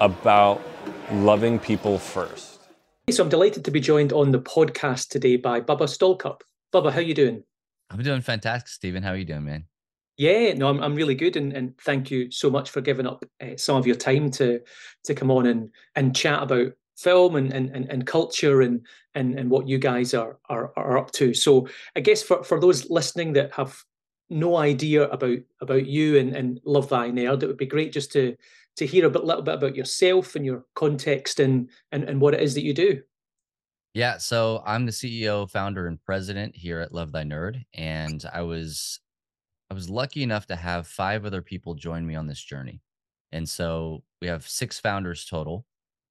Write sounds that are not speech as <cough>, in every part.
about loving people first. So I'm delighted to be joined on the podcast today by Bubba Stallcup. Bubba, how you doing? I'm doing fantastic, Steven. How are you doing, man? Yeah, no, I'm, I'm really good, and, and thank you so much for giving up uh, some of your time to to come on and and chat about film and and, and, and culture and, and and what you guys are, are are up to. So I guess for, for those listening that have no idea about about you and, and Love Thy Nerd, it would be great just to to hear a bit, little bit about yourself and your context and, and and what it is that you do. Yeah, so I'm the CEO, founder, and president here at Love Thy Nerd, and I was I was lucky enough to have five other people join me on this journey, and so we have six founders total,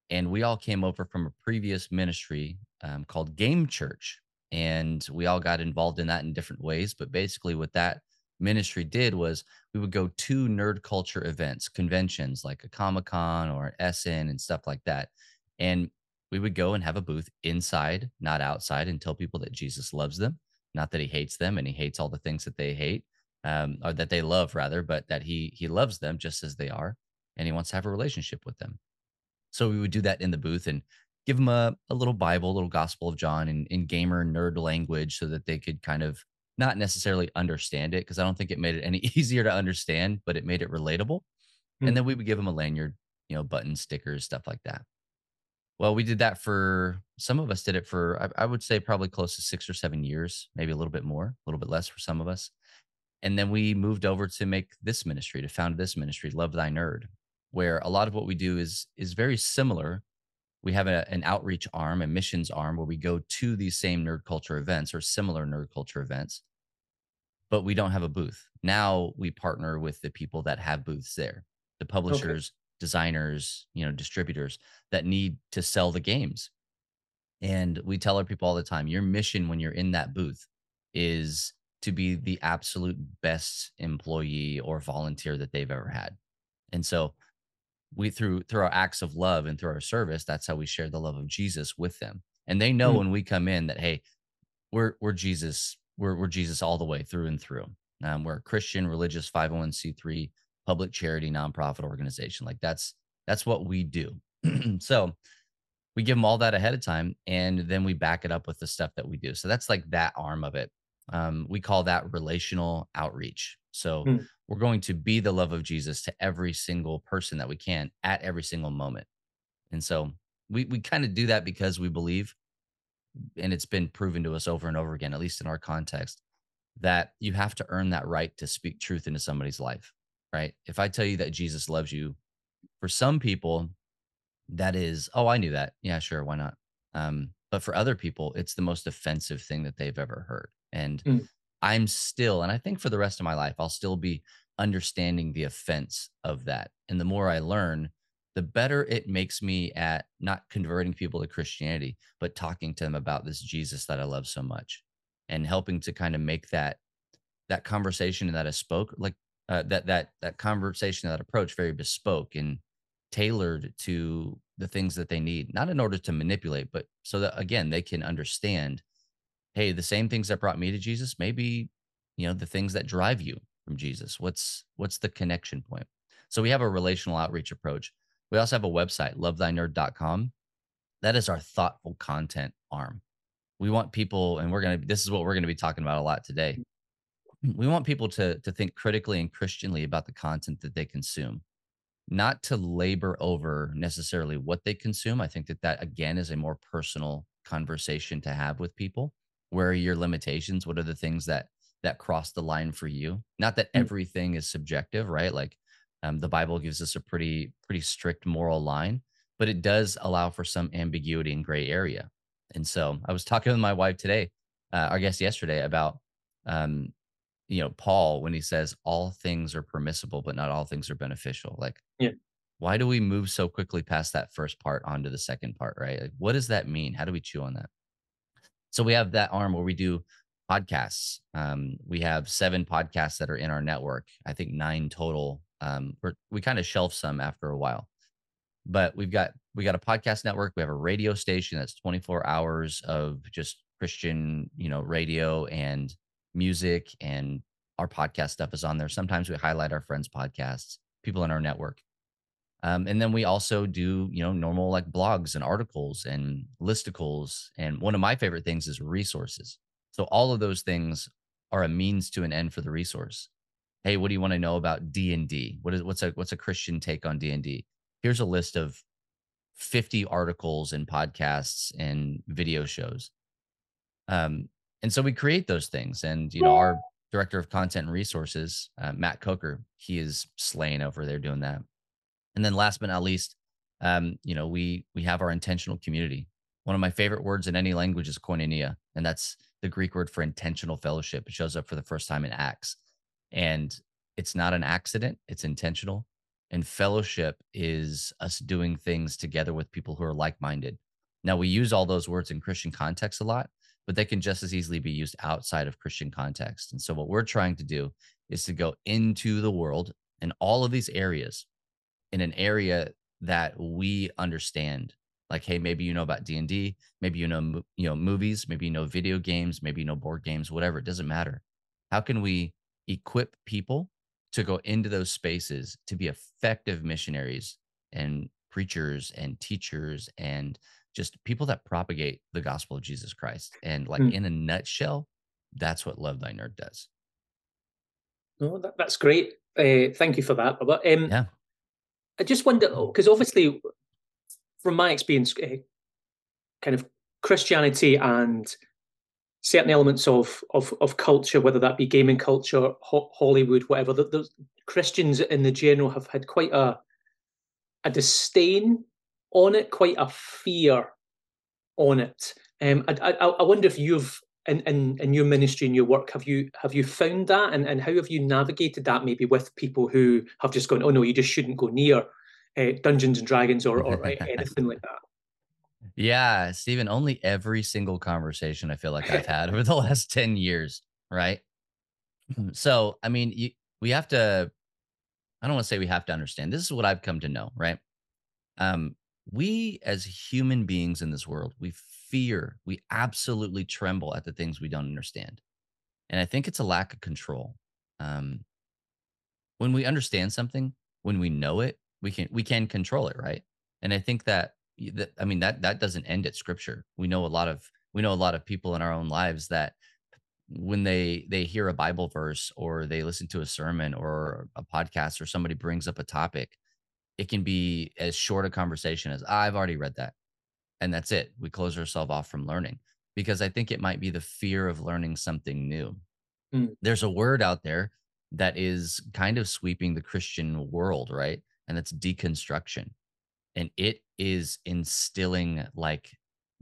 and we all came over from a previous ministry um, called Game Church, and we all got involved in that in different ways. But basically, what that ministry did was we would go to nerd culture events, conventions like a Comic Con or SN and stuff like that. And we would go and have a booth inside, not outside, and tell people that Jesus loves them, not that he hates them and he hates all the things that they hate, um, or that they love rather, but that he he loves them just as they are, and he wants to have a relationship with them. So we would do that in the booth and give them a, a little Bible, a little Gospel of John in, in gamer nerd language so that they could kind of not necessarily understand it because I don't think it made it any <laughs> easier to understand, but it made it relatable. Mm-hmm. And then we would give them a lanyard, you know, button stickers, stuff like that. Well, we did that for some of us did it for I, I, would say probably close to six or seven years, maybe a little bit more, a little bit less for some of us. And then we moved over to make this ministry, to found this ministry, Love Thy Nerd, where a lot of what we do is is very similar. We have a, an outreach arm, a missions arm, where we go to these same nerd culture events or similar nerd culture events but we don't have a booth. Now we partner with the people that have booths there, the publishers, okay. designers, you know, distributors that need to sell the games. And we tell our people all the time, your mission when you're in that booth is to be the absolute best employee or volunteer that they've ever had. And so we through through our acts of love and through our service, that's how we share the love of Jesus with them. And they know mm. when we come in that hey, we're we're Jesus we're, we're Jesus all the way through and through. Um, we're a Christian, religious, 501c3, public charity, nonprofit organization. Like that's that's what we do. <clears throat> so we give them all that ahead of time, and then we back it up with the stuff that we do. So that's like that arm of it. Um, we call that relational outreach. So mm. we're going to be the love of Jesus to every single person that we can at every single moment. And so we we kind of do that because we believe and it's been proven to us over and over again, at least in our context, that you have to earn that right to speak truth into somebody's life, right? If I tell you that Jesus loves you, for some people, that is, oh, I knew that. Yeah, sure, why not? Um, but for other people, it's the most offensive thing that they've ever heard. And mm. I'm still, and I think for the rest of my life, I'll still be understanding the offense of that. And the more I learn, the better it makes me at not converting people to Christianity, but talking to them about this Jesus that I love so much and helping to kind of make that that conversation and that I spoke like uh, that that that conversation that approach very bespoke and tailored to the things that they need not in order to manipulate but so that again they can understand hey the same things that brought me to jesus maybe you know the things that drive you from jesus what's what's the connection point? So we have a relational outreach approach we also have a website, lovethynerd.com. That is our thoughtful content arm. We want people, and we're going to, this is what we're going to be talking about a lot today. <clears throat> We want people to, to think critically and Christianly about the content that they consume, not to labor over necessarily what they consume. I think that that, again, is a more personal conversation to have with people. Where are your limitations? What are the things that, that cross the line for you? Not that mm. everything is subjective, right? Like um, the Bible gives us a pretty pretty strict moral line, but it does allow for some ambiguity and gray area. And so I was talking with my wife today, uh, I guess yesterday, about um, you know Paul when he says all things are permissible, but not all things are beneficial. Like, yeah. why do we move so quickly past that first part onto the second part? Right? Like, what does that mean? How do we chew on that? So we have that arm where we do podcasts. Um, we have seven podcasts that are in our network. I think nine total um, we're, we kind of shelf some after a while, but we've got we got a podcast network. We have a radio station that's 24 hours of just Christian, you know, radio and music, and our podcast stuff is on there. Sometimes we highlight our friends' podcasts, people in our network. Um, and then we also do, you know, normal like blogs and articles and listicles. And one of my favorite things is resources. So all of those things are a means to an end for the resource. Hey, what do you want to know about D and D? What is what's a what's a Christian take on D and D? Here's a list of 50 articles and podcasts and video shows. Um, and so we create those things. And you know, our director of content and resources, uh, Matt Coker, he is slaying over there doing that. And then last but not least, um, you know, we we have our intentional community. One of my favorite words in any language is koinonia, and that's the Greek word for intentional fellowship. It shows up for the first time in Acts. And it's not an accident, it's intentional. And fellowship is us doing things together with people who are like minded. Now, we use all those words in Christian context a lot, but they can just as easily be used outside of Christian context. And so, what we're trying to do is to go into the world in all of these areas in an area that we understand like hey maybe you know about d&d maybe you know you know movies maybe you know video games maybe you know board games whatever it doesn't matter how can we equip people to go into those spaces to be effective missionaries and preachers and teachers and just people that propagate the gospel of jesus christ. And like mm. in a nutshell that's what love thy nerd does. No that, that's great. Uh, thank you for that but um, yeah. I just wonder because obviously, from my experience, uh, kind of Christianity and certain elements of of of culture, whether that be gaming culture, ho- Hollywood, whatever, the, the, Christians in the general have had quite a a disdain on it, quite a fear on it. Um, I, I, I wonder if you've in, in in your ministry and your work have you have you found that and, and how have you navigated that maybe with people who have just gone oh no you just shouldn't go near uh, dungeons and dragons or, or <laughs> anything like that yeah steven only every single conversation i feel like i've had over the <laughs> last 10 years right <clears throat> so i mean you, we have to i don't want to say we have to understand this is what i've come to know right um we as human beings in this world we fear, we absolutely tremble at the things we don't understand. And I think it's a lack of control. Um, when we understand something, when we know it, we can we can control it, right? And I think that, that I mean that that doesn't end at scripture. We know a lot of we know a lot of people in our own lives that when they they hear a bible verse or they listen to a sermon or a podcast or somebody brings up a topic it can be as short a conversation as i've already read that and that's it. We close ourselves off from learning because I think it might be the fear of learning something new. Mm. There's a word out there that is kind of sweeping the Christian world, right? And it's deconstruction. And it is instilling like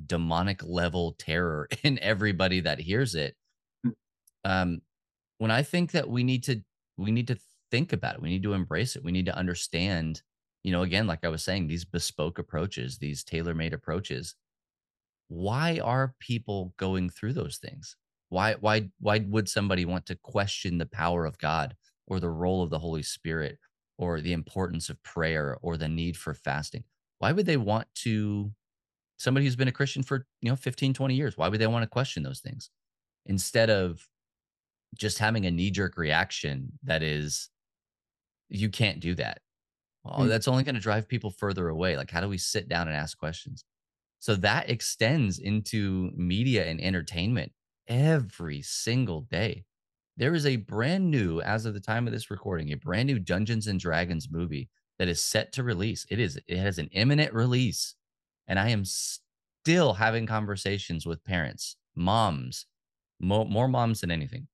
demonic level terror <laughs> in everybody that hears it. Mm. Um, when I think that we need to we need to think about it, we need to embrace it, we need to understand you know, again, like I was saying, these bespoke approaches, these tailor made approaches, why are people going through those things? Why, why, why would somebody want to question the power of God or the role of the Holy Spirit or the importance of prayer or the need for fasting? Why would they want to, somebody who's been a Christian for, you know, 15, 20 years, why would they want to question those things instead of just having a knee jerk reaction that is, you can't do that well, mm. that's only going to drive people further away. Like, how do we sit down and ask questions? So that extends into media and entertainment every single day. There is a brand new, as of the time of this recording, a brand new Dungeons and Dragons movie that is set to release. It is, it has an imminent release. And I am still having conversations with parents, moms, more, more moms than anything.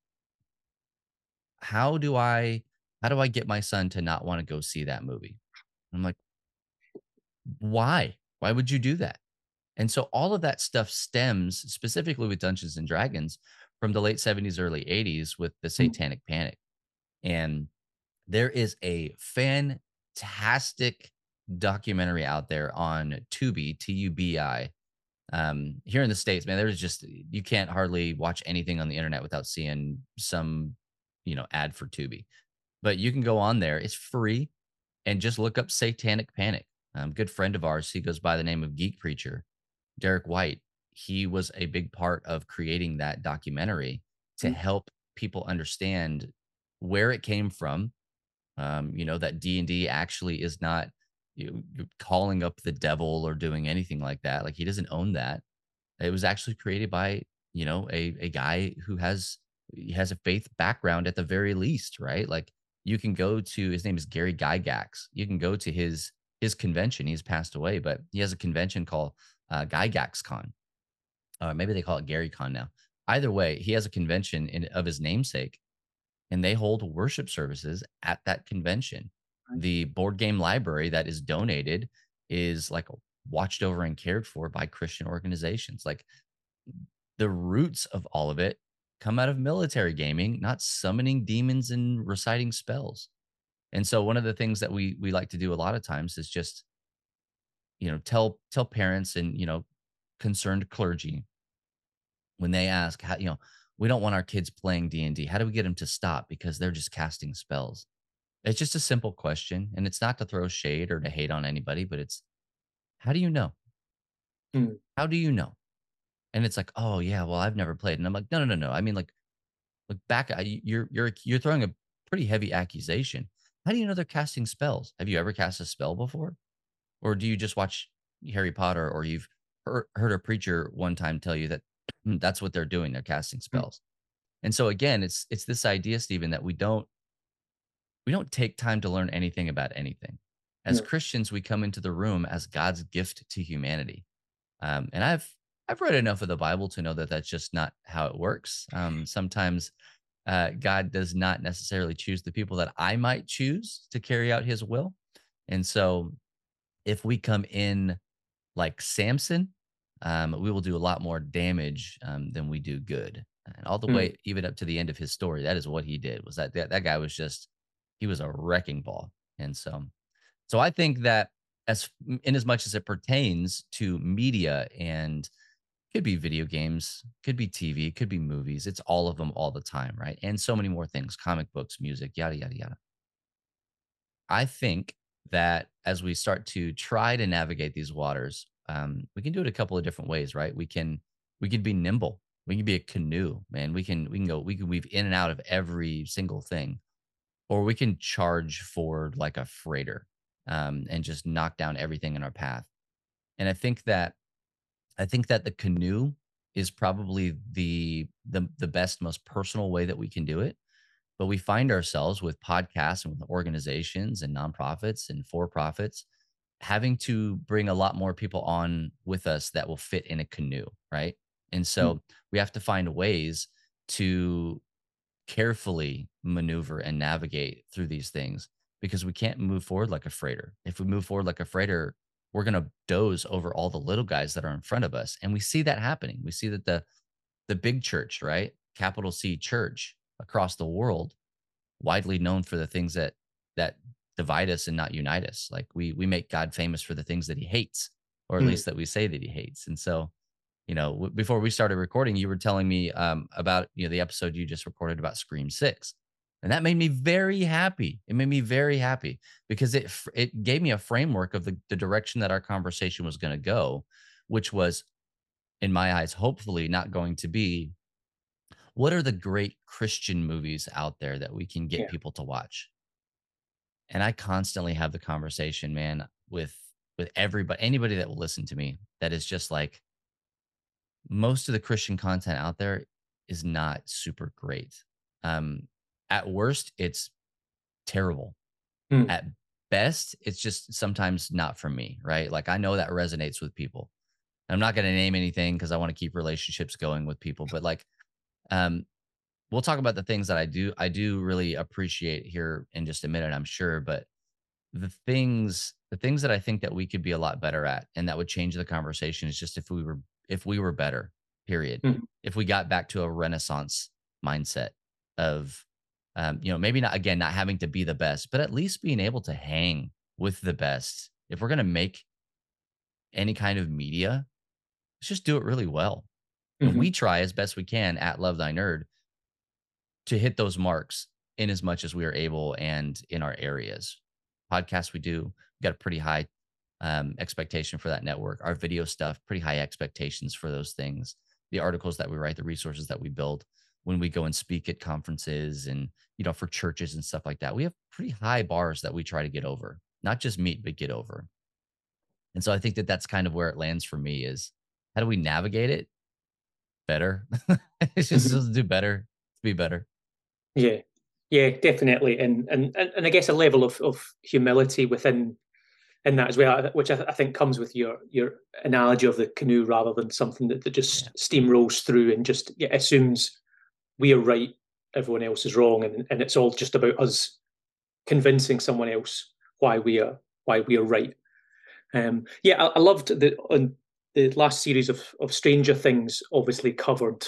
How do I how do I get my son to not want to go see that movie? I'm like, why? Why would you do that? And so all of that stuff stems specifically with Dungeons and Dragons from the late 70s, early 80s with the hmm. Satanic. Panic. And there is a fantastic documentary out there on Tubi, T U B I. Um, here in the States, man, there's just, you can't hardly watch anything on the internet without seeing some, you know, ad for Tubi. But you can go on there, it's free and just look up Satanic Panic. Um, good friend of ours, he goes by the name of Geek Preacher, Derek White. He was a big part of creating that documentary to mm-hmm. help people understand where it came from. Um, you know that D and D actually is not you, calling up the devil or doing anything like that. Like he doesn't own that. It was actually created by you know a a guy who has has a faith background at the very least, right? Like you can go to his name is Gary Gygax. You can go to his his convention. He's passed away, but he has a convention called uh, Gygax Con. Uh, maybe they call it Gary Con now. Either way, he has a convention in, of his namesake, and they hold worship services at that convention. The board game library that is donated is like watched over and cared for by Christian organizations. Like the roots of all of it come out of military gaming, not summoning demons and reciting spells. And so one of the things that we we like to do a lot of times is just you know tell tell parents and you know concerned clergy when they ask how you know we don't want our kids playing D&D. How do we get them to stop because they're just casting spells? It's just a simple question and it's not to throw shade or to hate on anybody, but it's how do you know? Hmm. How do you know? And it's like, oh yeah, well I've never played, and I'm like, no, no, no, no. I mean, like, look back. You're you're you're throwing a pretty heavy accusation. How do you know they're casting spells? Have you ever cast a spell before, or do you just watch Harry Potter, or you've heard, heard a preacher one time tell you that that's what they're doing? They're casting hmm. spells. And so again, it's it's this idea, Steven, that we don't we don't take time to learn anything about anything. As. Christians, we come into the room as God's gift to humanity. Um, and I've I've read enough of the Bible to know that that's just not how it works. Um, sometimes uh, God does not necessarily choose the people that I might choose to carry out His will, and so if we come in like Samson, um, we will do a lot more damage um, than we do good. And all the mm. way even up to the end of his story, that is what he did. Was that that, that guy was just he was a wrecking ball, and so so I think that as in as much as it pertains to media and could be video games, could be TV, could be movies. It's all of them all the time, right? And so many more things, comic books, music, yada yada yada. I think that as we start to try to navigate these waters, um, we can do it a couple of different ways, right? We can we can be nimble. We can be a canoe, man. We can we can go we can weave in and out of every single thing, or we can charge forward like a freighter um, and just knock down everything in our path. And I think that I think that the canoe is probably the the the best, most personal way that we can do it. But we find ourselves with podcasts and with organizations and nonprofits and for profits having to bring a lot more people on with us that will fit in a canoe, right? And so mm-hmm. we have to find ways to carefully maneuver and navigate through these things because we can't move forward like a freighter. If we move forward like a freighter, we're going to doze over all the little guys that are in front of us. And we see that happening. We see that the the big church, right? Capital C church across the world, widely known for the things that that divide us and not unite us. Like we we make God famous for the things that he hates, or at mm. least that we say that he hates. And so, you know, w- before we started recording, you were telling me um, about you know the episode you just recorded about Scream Six, and that made me very happy. It made me very happy because it it gave me a framework of the, the direction that our conversation was going to go, which was, in my eyes, hopefully not going to be. What are the great Christian movies out there that we can get yeah. people to watch? And I constantly have the conversation, man, with with everybody, anybody that will listen to me, that is just like most of the Christian content out there is not super great. Um, at worst, it's terrible. Mm. At best, it's just sometimes not for me, right? Like I know that resonates with people. I'm not going to name anything because I want to keep relationships going with people, but like, um, we'll talk about the things that I do. I do really appreciate here in just a minute, I'm sure, but the things, the things that I think that we could be a lot better at, and that would change the conversation is just if we were, if we were better, period. Mm. If we got back to a Renaissance mindset of um, you know, maybe not again, not having to be the best, but at least being able to hang with the best. If we're gonna make any kind of media, let's just do it really well. Mm-hmm. We try as best we can at Love Thy Nerd to hit those marks in as much as we are able and in our areas. Podcasts we do, we got a pretty high um, expectation for that network. Our video stuff, pretty high expectations for those things. The articles that we write, the resources that we build when we go and speak at conferences and you know for churches and stuff like that we have pretty high bars that we try to get over not just meet, but get over. And so I think that that's kind of where it lands for me is how do we navigate it better? <laughs> it's just to do better, to be better. Yeah, yeah, definitely, and and and I guess a level of of humility within in that as well, which I, I think comes with your your analogy of the canoe rather than something that, that just Yeah. steamrolls through and just yeah, assumes we are right, everyone else is wrong, and and it's all just about us convincing someone else why we are why we are right. Um, yeah, I, I loved the on the last series of of Stranger Things. Obviously covered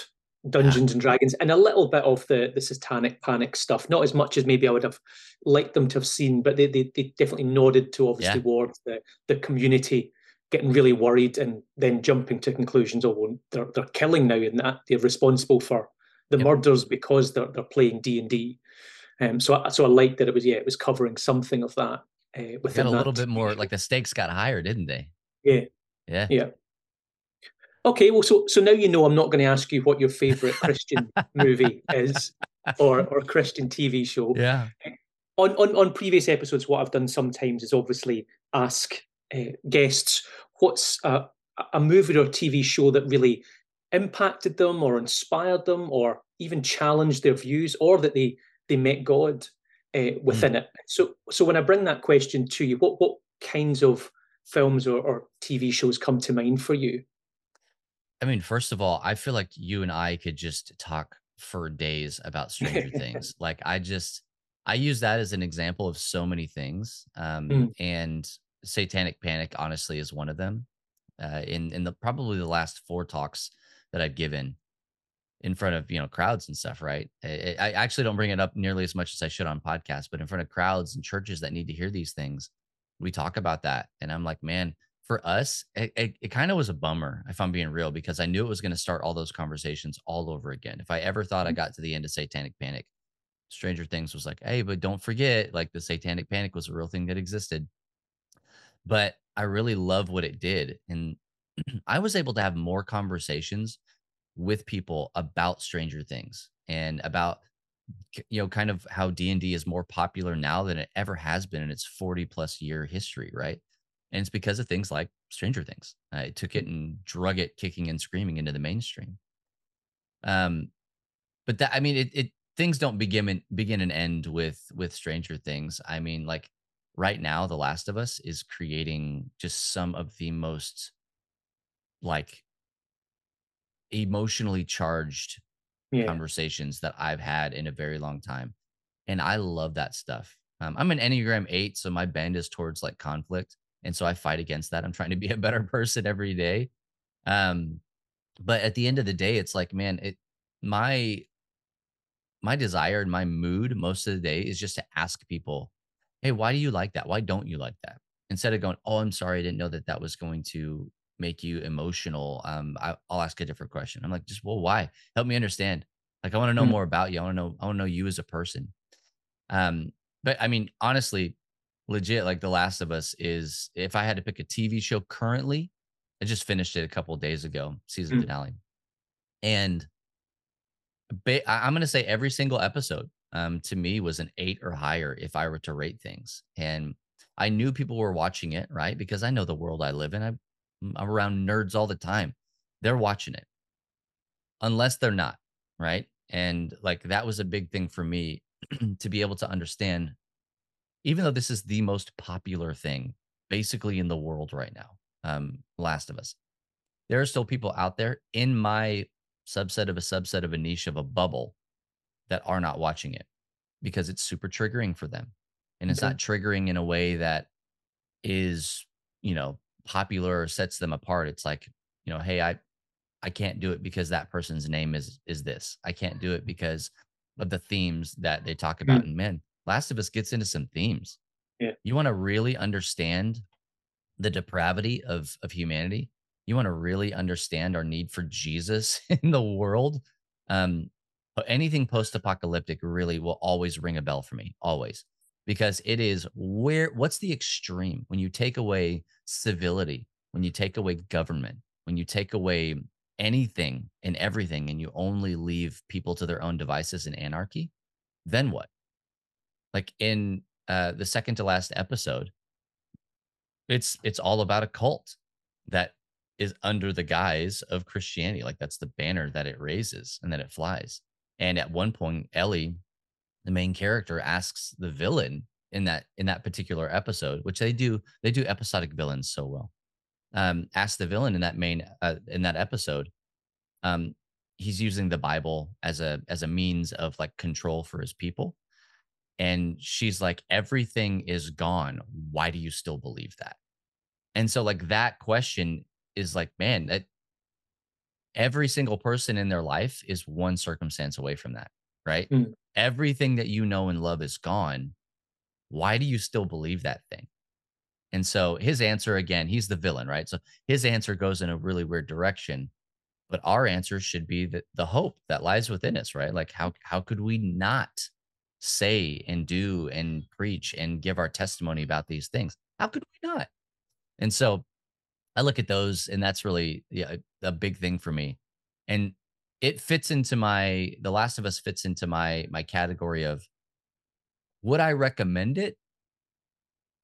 Dungeons and Dragons and a little bit of the the Satanic Panic stuff. Not as much as maybe I would have liked them to have seen, but they they, they definitely nodded to obviously Yeah. towards the the community getting really worried and then jumping to conclusions. Oh, well, they're they're killing now, and that they're responsible for the Yep. murders because they're they're playing D and D. Um, so I, so I liked that it was yeah, it was covering something of that uh, Got within a that. little bit more like the stakes got higher, didn't they? Yeah. Yeah. Yeah. Okay, well, so so now you know I'm not going to ask you what your favorite Christian <laughs> movie is or or Christian TV show. Yeah. On on on previous episodes, what I've done sometimes is obviously ask uh, guests what's a, a movie or TV show that really impacted them or inspired them or even challenged their views or that they they met God uh, within it. So so when I bring that question to you, what what kinds of films or, or TV shows come to mind for you? I mean, first of all, I feel like you and I could just talk for days about Stranger Things. <laughs> Like I just I use that as an example of so many things. Um Mm. and Satanic Panic honestly is one of them. Uh in in the probably the last four talks that I've given in front of, you know, crowds and stuff, right? I, I actually don't bring it up nearly as much as I should on podcasts, but in front of crowds and churches that need to hear these things, we talk about that. And I'm like, man, for us, it, it, it kind of was a bummer, if I'm being real, because I knew it was going to start all those conversations all over again. If I ever thought I mm. got to the end of Satanic Panic, Stranger Things was like, hey, but don't forget, like the Satanic Panic was a real thing that existed. But I really love what it did. And <clears throat> I was able to have more conversations with people about Stranger Things and about you know kind of how D&D is more popular now than it ever has been in its 40 plus year history, right? And it's because of things like Stranger Things. Uh, it took it and drug it kicking and screaming into the mainstream. Um but that I mean it it things don't begin and begin and end with with Stranger Things. I mean like right now The Last of Us is creating just some of the most like emotionally charged Yeah, conversations that I've had in a very long time. And I love that stuff. Um, I'm an Enneagram 8, so my bend is towards like conflict. And so I fight against that. I'm trying to be a better <laughs> person every day. Um, but at the end of the day, it's like, man, it my my desire and my mood most of the day is just to ask people, hey, why do you like that? Why don't you like that? Instead of going, oh, I'm sorry, I didn't know that that was going to make you emotional. Um, I, I'll ask a different question. I'm like, just well, why? Help me understand. Like, I want to know Mm. more about you. I want to know. I want to know you as a person. Um, but I mean, honestly, legit, like The Last of Us is. If I had to pick a TV show currently, I just finished it a couple of days ago, season Mm. finale, and ba- I'm going to say every single episode um, to me was an eight or higher if I were to rate things. And I knew people were watching it, right? Because I know the world I live in. I, I'm around nerds all the time. They're watching it, unless they're not, right? And like that was a big thing for me <clears throat> to be able to understand, even though this is the most popular thing basically in the world right now, um, Last of Us, there are still people out there in my subset of a subset of a niche of a bubble that are not watching it because it's super triggering for them. And it's Okay. not triggering in a way that is, you know, popular or sets them apart. It's like, you know, hey, I I can't do it because that person's name is is this. I can't do it because of the themes that they talk about. in man, Last of Us gets into some themes. Yeah. You want to really understand the depravity of of humanity. You want to really understand our need for Jesus <laughs> in the world. Um, anything post-apocalyptic really will always ring a bell for me, always, because it is where what's the extreme when you take away civility, when you take away government, when you take away anything and everything, and you only leave people to their own devices in anarchy, then what? Like in uh, the second to last episode, It's it's all about a cult that is under the guise of Christianity. Like that's the banner that it raises and that it flies. And at one point, Ellie, the main character, asks the villain in that in that particular episode, which they do they do episodic villains so well. Um, asks the villain in that main uh, in that episode, um, he's using the Bible as a as a means of like control for his people. And she's like, everything is gone. Why do you still believe that? And so, like, that question is like, man, that every single person in their life is one circumstance away from that, right? Mm. Everything that you know and love is gone. Why do you still believe that thing? And so his answer again, he's the villain, right? So his answer goes in a really weird direction. But our answer should be that the hope that lies within us, right? Like how how could we not say and do and preach and give our testimony about these things? How could we not? And so I look at those and that's really yeah, a big thing for me. And it fits into my The Last of Us fits into my my category of would I recommend it?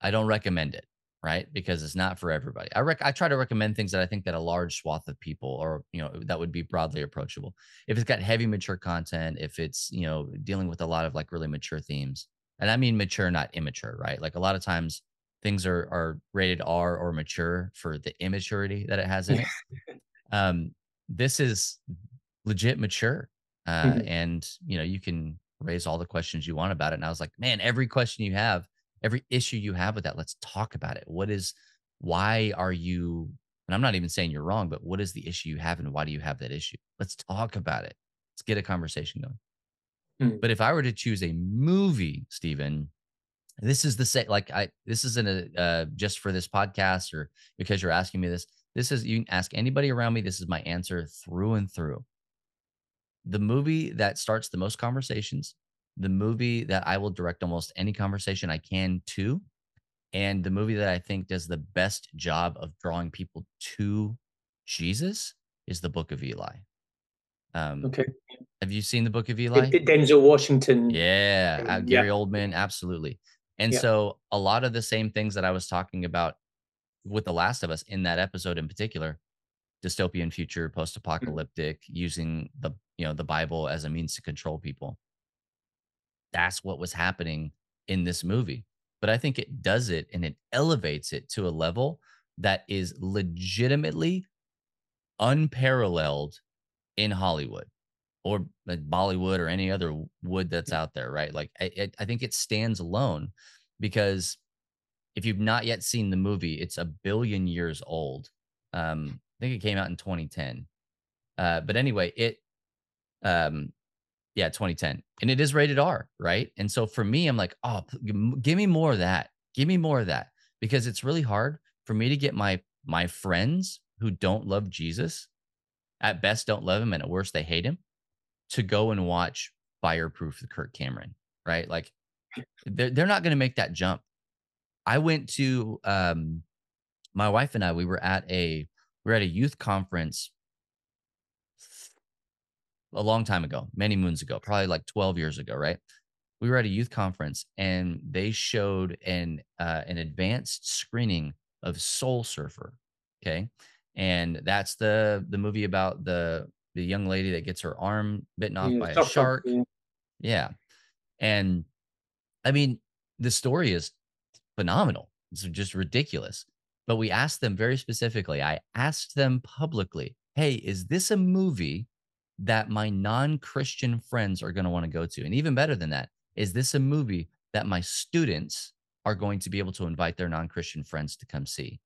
I don't recommend it, right? Because it's not for everybody. I rec- I try to recommend things that I think that a large swath of people or you know that would be broadly approachable. If it's got heavy mature content, if it's, you know, dealing with a lot of like really mature themes. And I mean mature not immature, right? Like a lot of times things are are rated R or mature for the immaturity that it has in it. <laughs> um, this is legit mature, uh, mm-hmm. and you know you can raise all the questions you want about it. And I was like, man, every question you have, every issue you have with that, let's talk about it. What is, why are you? And I'm not even saying you're wrong, but what is the issue you have, and why do you have that issue? Let's talk about it. Let's get a conversation going. Mm-hmm. But if I were to choose a movie, Steven, this is the same like i this isn't a uh, just for this podcast or because you're asking me this this is you can ask anybody around me this is my answer through and through the movie that starts the most conversations the movie that i will direct almost any conversation i can to and the movie that i think does the best job of drawing people to jesus is the book of eli um, okay have you seen the book of eli denzel washington yeah uh, gary yeah. oldman absolutely and yeah. so a lot of the same things that I was talking about with The Last of Us in that episode in particular, dystopian future, post-apocalyptic, mm-hmm. using the you know the Bible as a means to control people. That's what was happening in this movie. But I think it does it and it elevates it to a level that is legitimately unparalleled in Hollywood or like Bollywood or any other wood that's out there, right? Like I, I think it stands alone because if you've not yet seen the movie, it's a billion years old. Um, I think it came out in 2010. Uh, but anyway, it, um, yeah, 2010, and it is rated R, right? And so for me, I'm like, oh, give me more of that. Give me more of that because it's really hard for me to get my my friends who don't love Jesus, at best don't love him, and at worst they hate him, to go and watch Fireproof with Kirk Cameron, right? Like they're, they're not going to make that jump. I went to um my wife and I we were at a we were at a youth conference a long time ago, many moons ago, probably like 12 years ago, right? We were at a youth conference and they showed an uh, an advanced screening of Soul Surfer, okay? And that's the the movie about the the young lady that gets her arm bitten off yeah, by a shark. Yeah. yeah. And I mean, the story is phenomenal. It's just ridiculous. But we asked them very specifically, I asked them publicly, hey, is this a movie that my non Christian friends are going to want to go to? And even better than that, is this a movie that my students are going to be able to invite their non Christian friends to come see?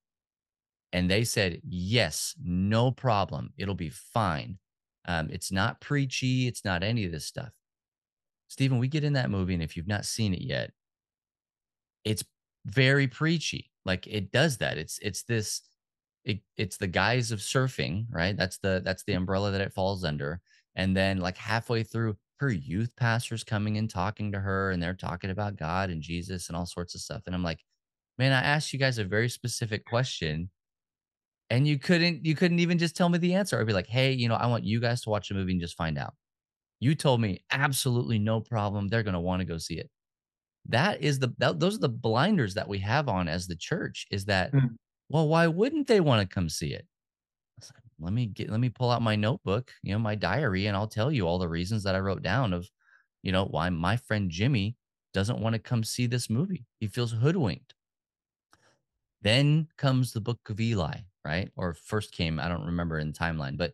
And they said, yes, no problem. It'll be fine. Um, it's not preachy. It's not any of this stuff. Steven, we get in that movie, and if you've not seen it yet, it's very preachy. Like it does that. It's it's this. It, it's the guise of surfing, right? That's the that's the umbrella that it falls under. And then like halfway through, her youth pastors coming and talking to her, and they're talking about God and Jesus and all sorts of stuff. And I'm like, man, I asked you guys a very specific question and you couldn't you couldn't even just tell me the answer. I'd be like, hey, you know, I want you guys to watch the movie and just find out. You told me absolutely no problem. They're gonna want to go see it. that is the that, those are the blinders that we have on as the church is that mm. Well why wouldn't they want to come see it? Like, let me get let me pull out my notebook you know my diary and i'll tell you all the reasons that i wrote down of you know why my friend jimmy doesn't want to come see this movie. He feels hoodwinked. Then comes the book of eli right? Or first came i don't remember in timeline but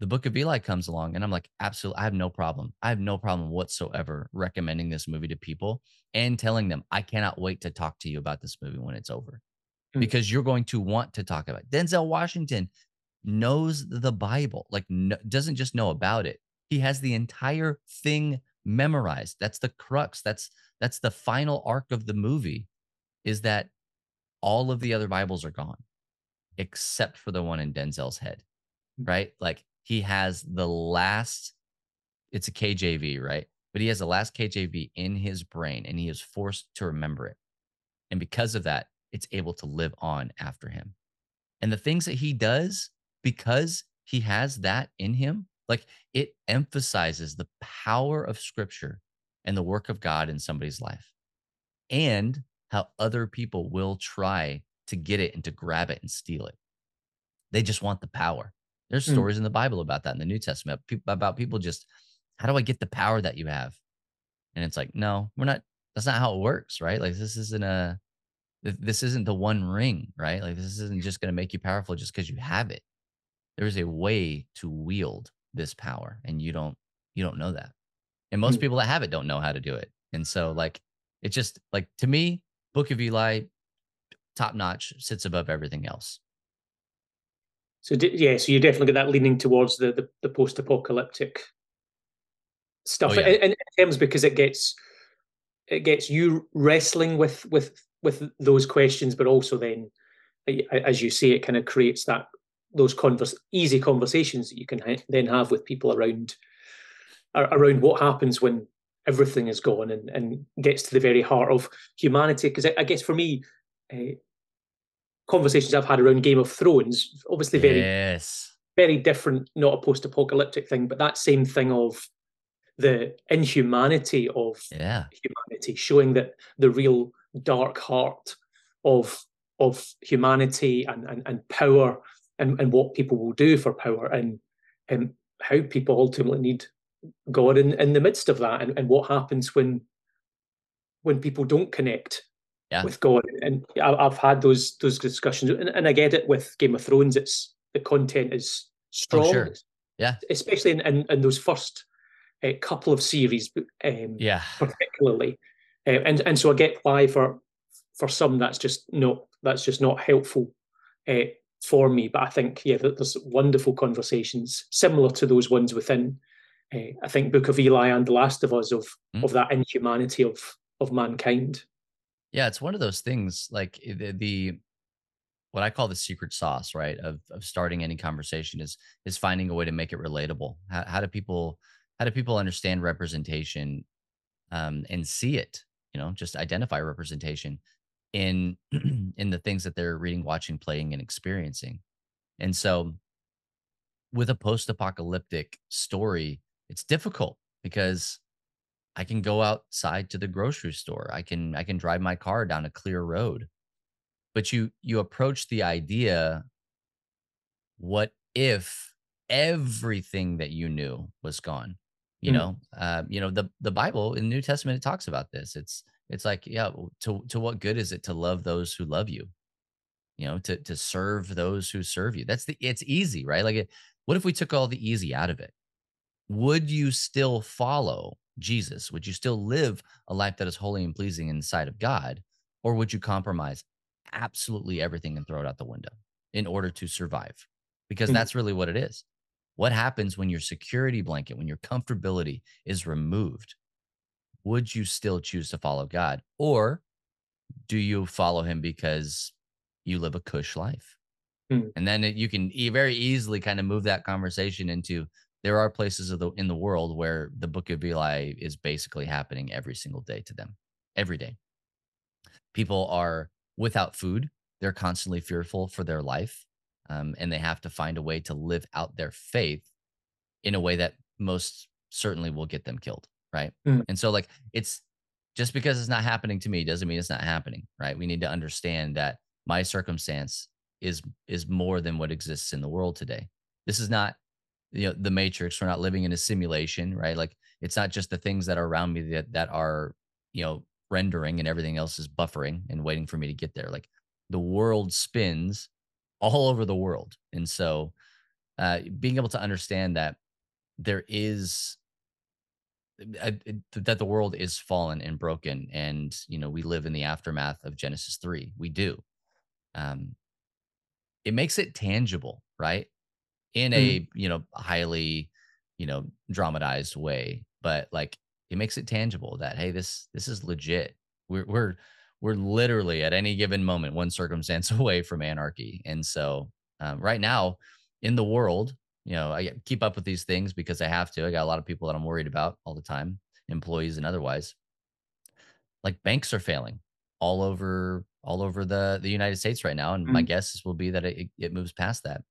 the book of Eli comes along and I'm like, absolutely, I have no problem. I have no problem whatsoever recommending this movie to people and telling them, I cannot wait to talk to you about this movie when it's over mm-hmm. because you're going to want to talk about it. Denzel Washington knows the Bible, like, no, doesn't just know about it. He has the entire thing memorized. That's the crux. That's that's the final arc of the movie is that all of the other Bibles are gone except for the one in Denzel's head. Mm. Right? Like he has the last, it's a KJV, right? But he has the last KJV in his brain and he is forced to remember it. And because of that, it's able to live on after him. And the things that he does, because he has that in him, like it emphasizes the power of scripture and the work of God in somebody's life and how other people will try to get it and to grab it and steal it. They just want the power. There's mm. stories in the Bible about that in the New Testament about people just, how do I get the power that you have? And it's like, no, we're not, that's not how it works, right? Like this isn't a, this isn't the one ring, right? Like this isn't just going to make you powerful just because you have it. There's a way to wield this power and you don't, you don't know that. And most mm. people that have it don't know how to do it. And so like, it's just like, to me, Book of Eli, top notch, sits above everything else. So yeah, so you definitely get that leaning towards the the, the post-apocalyptic stuff, oh, yeah. in, in terms because it gets it gets you wrestling with with with those questions, but also then, as you say, it kind of creates that those converse easy conversations that you can ha- then have with people around around what happens when everything is gone and, and gets to the very heart of humanity. Because I, I, guess for me, uh, conversations I've had around Game of Thrones, obviously very yes. very different, not a post-apocalyptic thing, but that same thing of the inhumanity of yeah. humanity, showing that the real dark heart of of humanity and, and, and power and, and what people will do for power and and how people ultimately need God in, in the midst of that and, and what happens when when people don't connect yeah. with God. And I've had those those discussions, and, and, I get it with Game of Thrones. It's the content is oh, strong, oh, sure. yeah, especially in, in, in those first uh, couple of series, um, yeah, particularly. Uh, and and so I get why for for some that's just not that's just not helpful uh, for me. But I think yeah, there's wonderful conversations similar to those ones within. Uh, I think Book of Eli and The Last of Us of mm. of that inhumanity of of mankind. Yeah, it's one of those things like the, the what I call the secret sauce, right? Of of starting any conversation is is finding a way to make it relatable. How, how do people how do people understand representation um, and see it? You know, just identify representation in <clears throat> in the things that they're reading, watching, playing, and experiencing. And so, with a post-apocalyptic story, it's difficult because I can go outside to the grocery store. I can I can drive my car down a clear road. But you you approach the idea what if everything that you knew was gone? You mm. know, uh, you know the the Bible in the New Testament it talks about this. It's it's like yeah, to to what good is it to love those who love you? You know, to to serve those who serve you. That's the it's easy, right? Like, what if we took all the easy out of it? Would you still follow Jesus? Would you still live a life that is holy and pleasing in the sight of God? Or would you compromise absolutely everything and throw it out the window in order to survive? Because mm-hmm. that's really what it is. What happens when your security blanket, when your comfortability is removed? Would you still choose to follow God? Or do you follow him because you live a cush life? Mm-hmm. And then it, you can very easily kind of move that conversation into there are places of the in the world where the book of Eli is basically happening every single day to them, every day. People are without food. They're constantly fearful for their life, um, and they have to find a way to live out their faith in a way that most certainly will get them killed, right? Mm. And so, like, it's just because it's not happening to me doesn't mean it's not happening, right? We need to understand that my circumstance is is more than what exists in the world today. This is not you know the matrix we're not living in a simulation right like it's not just the things that are around me that that are you know rendering and everything else is buffering and waiting for me to get there like the world spins all over the world. And so uh being able to understand that there is uh, that the world is fallen and broken and you know we live in the aftermath of genesis 3 we do. Um it makes it tangible right? In mm. a you know highly you know dramatized way. But like it makes it tangible that hey this this is legit. We're we're we're literally at any given moment one circumstance <laughs> away from anarchy and so um, right now in the world you know, I keep up with these things because I have to. I got a lot of people that I'm worried about all the time, employees and otherwise. Like banks are failing all over all over the the United States right now, and mm-hmm. my guess is will be that it, it moves past that.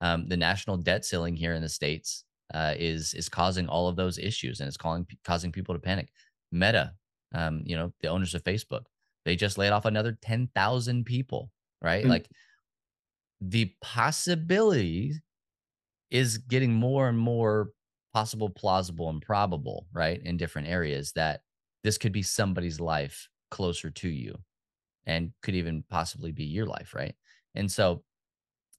Um, the national debt ceiling here in the states uh, is is causing all of those issues, and it's calling causing people to panic. Meta, um, you know, the owners of Facebook, they just laid off another ten thousand people. Right, mm-hmm. like the possibility is getting more and more possible, plausible, and probable, right? In different areas that this could be somebody's life closer to you and could even possibly be your life, right? And so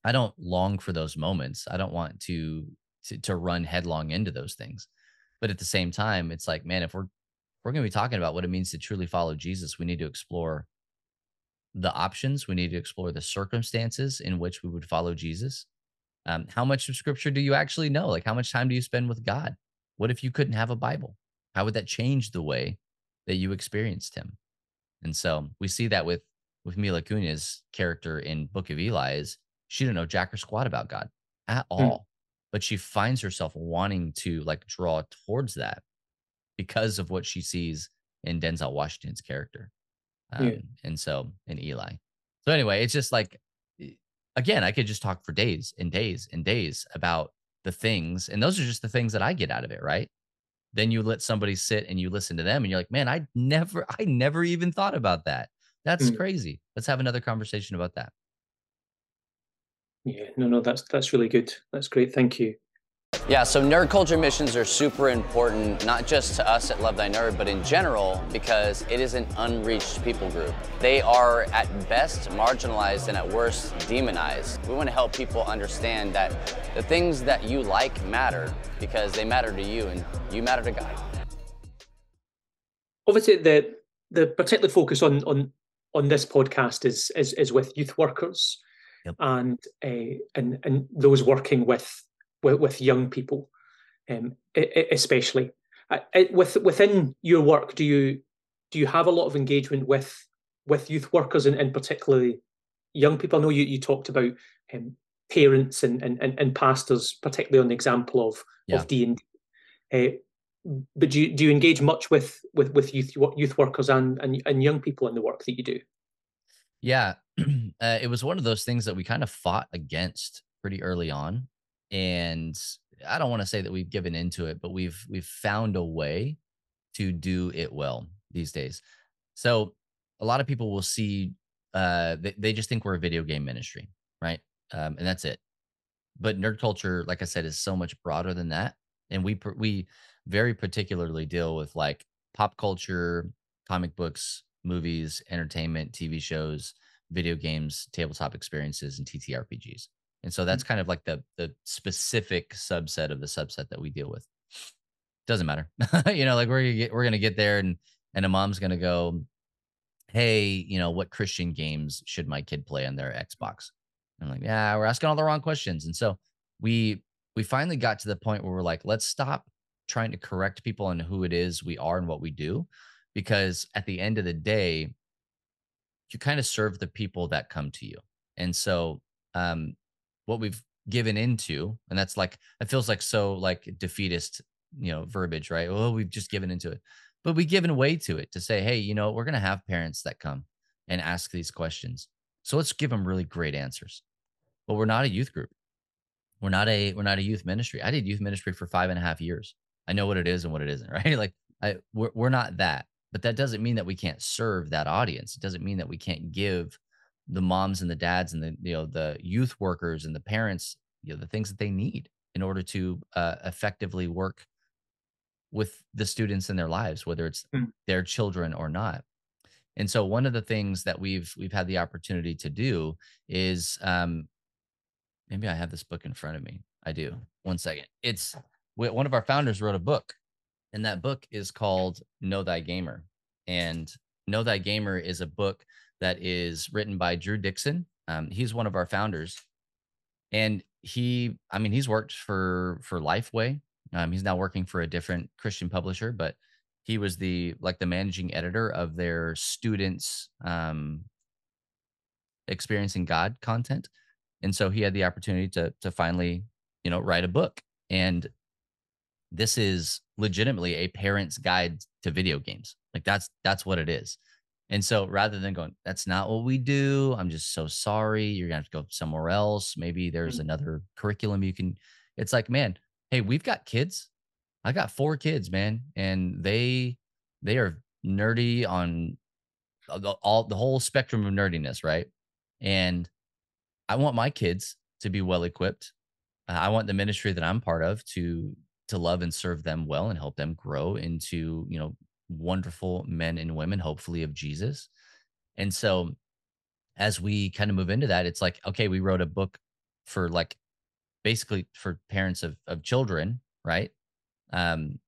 I don't long for those moments. I don't want to to, to run headlong into those things. But at the same time, it's like, man, if we're we're going to be talking about what it means to truly follow Jesus, we need to explore the options. We need to explore the circumstances in which we would follow Jesus um, how much of scripture do you actually know? Like, how much time do you spend with God? What if you couldn't have a Bible? How would that change the way that you experienced Him? And so we see that with with Mila Kunis's character in Book of Eli is she didn't know jack or squat about God at hmm. all, mm. but she finds herself wanting to like draw towards that because of what she sees in Denzel Washington's character. Um, yeah. And so in Eli. So anyway, it's just like again, I could just talk for days and days and days about the things. And those are just the things that I get out of it, right? Then you let somebody sit and you listen to them and you're like, man, I never, I never even thought about that. That's mm. crazy. Let's have another conversation about that. Yeah, no, no, that's that's really good. That's great. Thank you. Yeah, so nerd culture missions are super important, not just to us at Love Thy Nerd, but in general, because it is an unreached people group. They are at best marginalized and at worst demonized. We want to help people understand that the things that you like matter because they matter to you and you matter to God. Obviously, the the particular focus on on on this podcast is is, is with youth workers yep. and uh, and and those working with with, with young people, um, especially. With within your work, do you do you have a lot of engagement with with youth workers and, and particularly young people? I know you, you talked about um, parents and, and, and pastors, particularly on the example of yeah. of D and uh, but do you do you engage much with with with youth youth workers and and, and young people in the work that you do? Yeah, <clears throat> uh, it was one of those things that we kind of fought against pretty early on and I don't want to say that we've given into it, but we've we've found a way to do it well these days. So a lot of people will see uh they, they just think we're a video game ministry, right? Um, and that's it. But nerd culture, like I said, is so much broader than that, and we we very particularly deal with like pop culture, comic books, movies, entertainment, TV shows, video games, tabletop experiences, and TTRPGs. And so that's mm. kind of like the the specific subset of the subset that we deal with. Doesn't matter. <laughs> you know, like we're gonna get we're gonna get there and and a mom's gonna go, Hey, you know, what Christian games should my kid play on their Xbox? I'm like, yeah, we're asking all the wrong questions. And so we we finally got to the point where we're like, let's stop trying to correct people on who it is we are and what we do. Because at the end of the day, you kind of serve the people that come to you. And so um, what we've given into and that's like it feels like so like defeatist you know verbiage right? Well we've just given into it. But we've given way to it to say hey you know we're going to have parents that come and ask these questions. So let's give them really great answers. But we're not a youth group. We're not a we're not a youth ministry. I did youth ministry for five and a half years. I know what it is and what it isn't <laughs> right? Like i we're, we're not that. But that doesn't mean that we can't serve that audience. It doesn't mean that we can't give the moms and the dads and the you know the youth workers and the parents you know the things that they need in order to uh, effectively work with the students in their lives whether it's mm. their children or not. And so one of the things that we've we've had the opportunity to do is um maybe i have this book in front of me. I do. One second. It's one of our founders wrote a book and that book is called know thy gamer. And know thy gamer is a book that is written by drew dixon. Um, he's one of our founders. And he i mean he's worked for for lifeway. Um, he's now working for a different christian publisher but he was the like the managing editor of their students um experiencing god content. And so he had the opportunity to to finally you know write a book. And this is legitimately a parent's guide to video games. Like that's that's what it is and so rather than going, that's not what we do. I'm just so sorry. You're gonna have to go somewhere else. Maybe there's mm-hmm. another curriculum you can. It's like, man, hey, we've got kids. I got four kids, man, and they they are nerdy on the, all the whole spectrum of nerdiness, right? And I want my kids to be well equipped. Uh, I want the ministry that I'm part of to to love and serve them well and help them grow into you know wonderful men and women, hopefully of Jesus. And so as we kind of move into that, it's like, okay, we wrote a book for like basically for parents of of children, right? Um,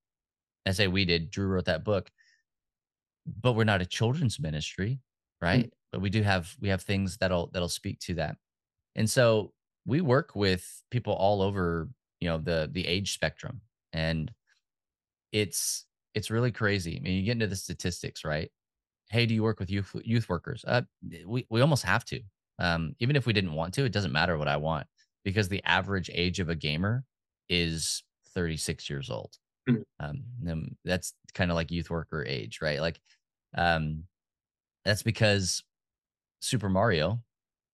I say we did, Drew wrote that book, but we're not a children's ministry, right? Mm-hmm. But we do have we have things that'll that'll speak to that. And so we work with people all over, you know, the the age spectrum. And it's it's really crazy. I mean, you get into the statistics, right? Hey, do you work with youth youth workers? Uh, we we almost have to. Um, even if we didn't want to, it doesn't matter what I want because the average age of a gamer is 36 years old. Mm. Um, that's kind of like youth worker age, right? Like, um, that's because Super Mario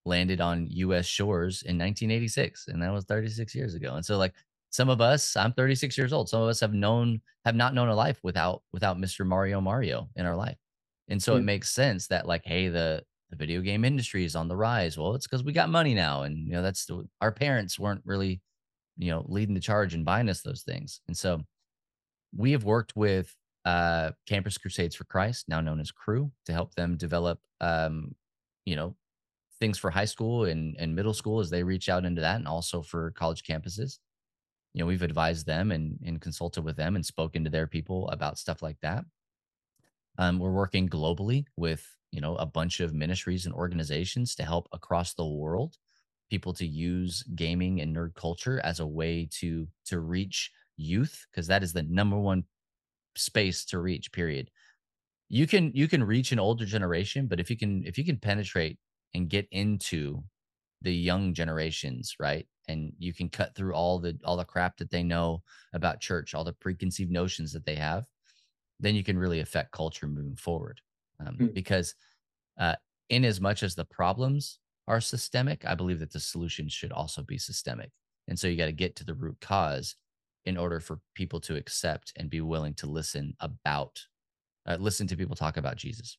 landed on U.S. shores in 1986, and that was 36 years ago. And so, like, some of us i'm 36 years old some of us have known have not known a life without without mr mario mario in our life. And so mm-hmm. it makes sense that like hey the the video game industry is on the rise. Well it's because we got money now and you know that's the, our parents weren't really you know leading the charge and buying us those things. And so we have worked with uh campus crusades for christ now known as Cru to help them develop um you know things for high school and, and middle school as they reach out into that and also for college campuses you know we've advised them and and consulted with them and spoken to their people about stuff like that. Um, we're working globally with you know a bunch of ministries and organizations to help across the world people to use gaming and nerd culture as a way to to reach youth because that is the number one space to reach period. You can you can reach an older generation but if you can if you can penetrate and get into the young generations right and you can cut through all the all the crap that they know about church all the preconceived notions that they have then you can really affect culture moving forward um, mm. because uh, in as much as the problems are systemic i believe that the solution should also be systemic and so you got to get to the root cause in order for people to accept and be willing to listen about uh, listen to people talk about jesus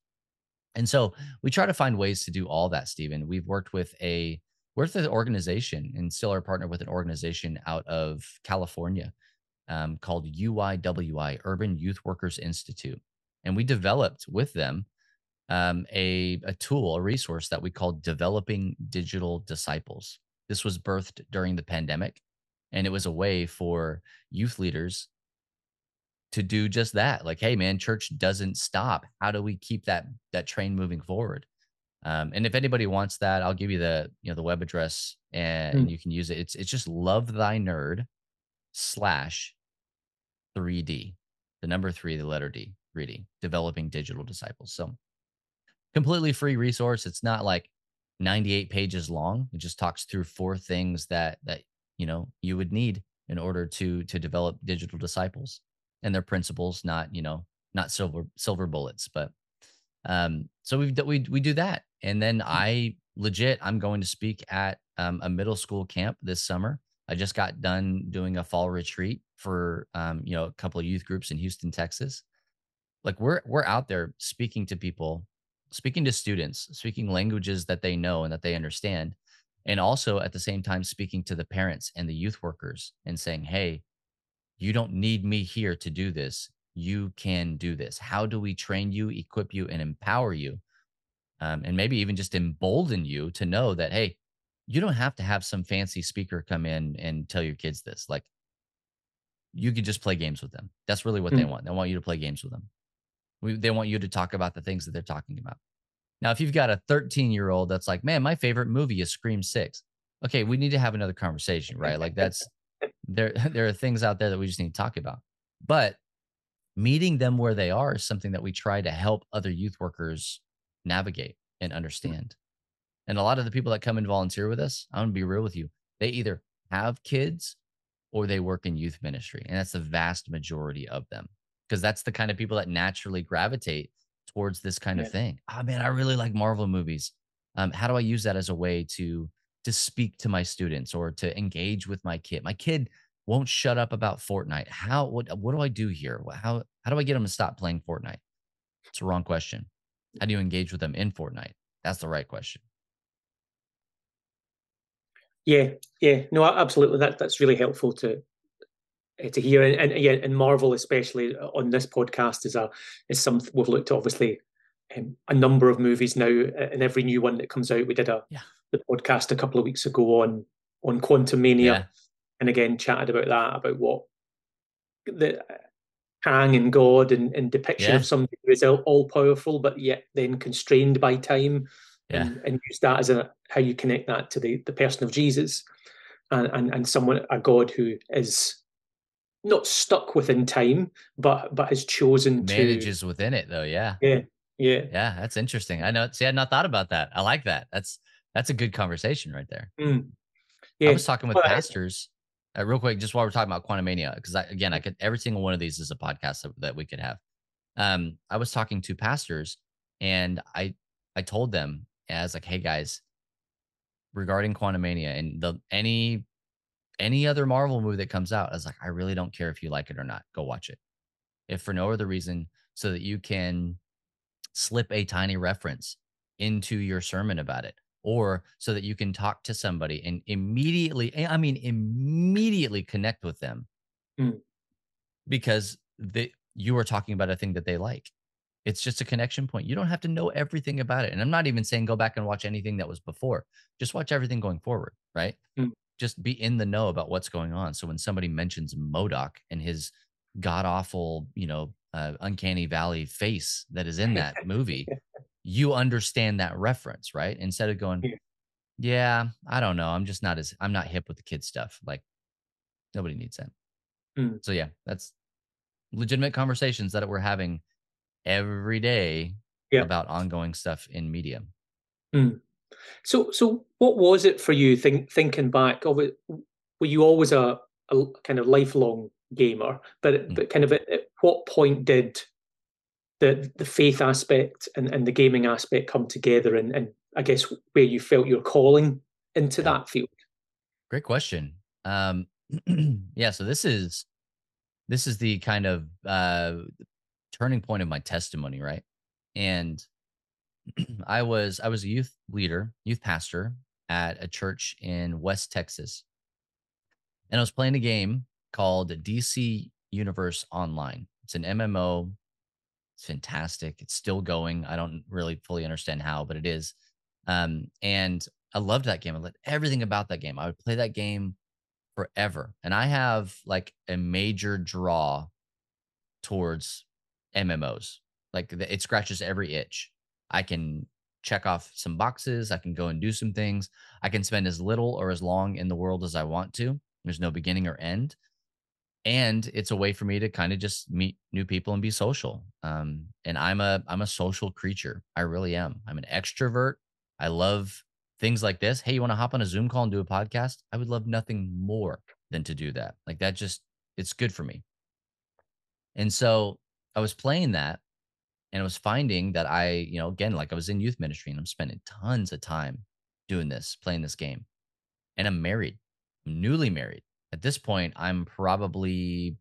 and so we try to find ways to do all that steven we've worked with a we're an organization and still are partnered with an organization out of California um, called UYWI, Urban Youth Workers Institute. And we developed with them um, a, a tool, a resource that we called Developing Digital Disciples. This was birthed during the pandemic, and it was a way for youth leaders to do just that. Like, hey, man, church doesn't stop. How do we keep that that train moving forward? Um, and if anybody wants that, I'll give you the you know the web address and mm. you can use it. It's it's just love thy nerd slash 3D, the number three, the letter D, 3D, developing digital disciples. So completely free resource. It's not like 98 pages long. It just talks through four things that that you know you would need in order to to develop digital disciples and their principles, not you know not silver silver bullets, but um, so we we we do that, and then hmm. I legit I'm going to speak at um, a middle school camp this summer. I just got done doing a fall retreat for um, you know a couple of youth groups in Houston, Texas. like we're we're out there speaking to people, speaking to students, speaking languages that they know and that they understand, and also at the same time speaking to the parents and the youth workers and saying, "Hey, you don't need me here to do this. You can do this. How do we train you, equip you, and empower you?" Um, and maybe even just embolden you to know that, hey, you don't have to have some fancy speaker come in and tell your kids this. Like, you could just play games with them. That's really what mm. they want. They want you to play games with them. We, they want you to talk about the things that they're talking about. Now, if you've got a 13 year old that's like, man, my favorite movie is Scream Six. Okay, we need to have another conversation, right? Like that's <laughs> there. <laughs> There are things out there that we just need to talk about. But meeting them where they are is something that we try to help other youth workers navigate and understand. And a lot of the people that come and volunteer with us, I'm gonna be real with you, they either have kids or they work in youth ministry. And that's the vast majority of them. Because that's the kind of people that naturally gravitate towards this kind yeah. of thing. Oh man, I really like Marvel movies. Um, how do I use that as a way to to speak to my students or to engage with my kid? My kid won't shut up about Fortnite. How what what do I do here? How how do I get them to stop playing Fortnite? It's a wrong question. How do you engage with them in Fortnite? That's the right question. Yeah, yeah, no, absolutely. That that's really helpful to eh, to hear, and, and again, and Marvel especially uh, on this podcast is a is something we've looked at obviously um, a number of movies now, and every new one that comes out, we did a yeah. the podcast a couple of weeks ago on on Quantumania, yeah. and again chatted about that about what the Kang and God and, and depiction yeah. of somebody who is all powerful, but yet then constrained by time yeah. and, and use that as a how you connect that to the, the person of Jesus and, and and someone a God who is not stuck within time, but but has chosen manages to, within it though. Yeah. Yeah. Yeah. Yeah. That's interesting. I know. See, I had not thought about that. I like that. That's that's a good conversation right there. Mm. Yeah. I was talking with pastors. Uh, real quick, just while we're talking about Quantumania, because I, again, I could every single one of these is a podcast that, that we could have. Um, I was talking to pastors, and I I told them as like, hey guys, regarding Quantumania and the any any other Marvel movie that comes out, I was like, I really don't care if you like it or not. Go watch it. If for no other reason, so that you can slip a tiny reference into your sermon about it, or so that you can talk to somebody and immediately, I mean, immediately connect with them mm. because they, you are talking about a thing that they like. It's just a connection point. You don't have to know everything about it. And I'm not even saying go back and watch anything that was before. Just watch everything going forward, right? Mm. Just be in the know about what's going on. So when somebody mentions MODOK and his god awful, you know, uh, uncanny valley face that is in that <laughs> movie, you understand that reference, right? Instead of going, yeah. yeah, I don't know. I'm just not as I'm not hip with the kid stuff. Like nobody needs that. Mm. So yeah, that's legitimate conversations that we're having every day yeah. about ongoing stuff in media. Mm. So, so what was it for you? Think, thinking back of it, were you always a, a kind of lifelong gamer? But mm. but kind of at, at, what point did the the faith aspect and, and the gaming aspect come together? And, and I guess where you felt your calling into yeah. that field. Great question. Um, <clears throat> yeah. So this is this is the kind of uh, turning point of my testimony, right? And <clears throat> I was I was a youth leader, youth pastor at a church in West Texas. And I was playing a game called DC Universe Online. It's an MMO. It's fantastic. It's still going. I don't really fully understand how, but it is. Um, and I loved that game. I loved everything about that game. I would play that game forever. And I have like a major draw towards MMOs. Like it scratches every itch. I can check off some boxes. I can go and do some things. I can spend as little or as long in the world as I want to. There's no beginning or end. And it's a way for me to kind of just meet new people and be social. Um, and I'm a I'm a social creature. I really am. I'm an extrovert. I love things like this. Hey, you want to hop on a Zoom call and do a podcast? I would love nothing more than to do that. Like that just it's good for me. And so I was playing that and I was finding that I, you know, again, like I was in youth ministry and I'm spending tons of time doing this, playing this game. And I'm married, I'm newly married. At this point, I'm probably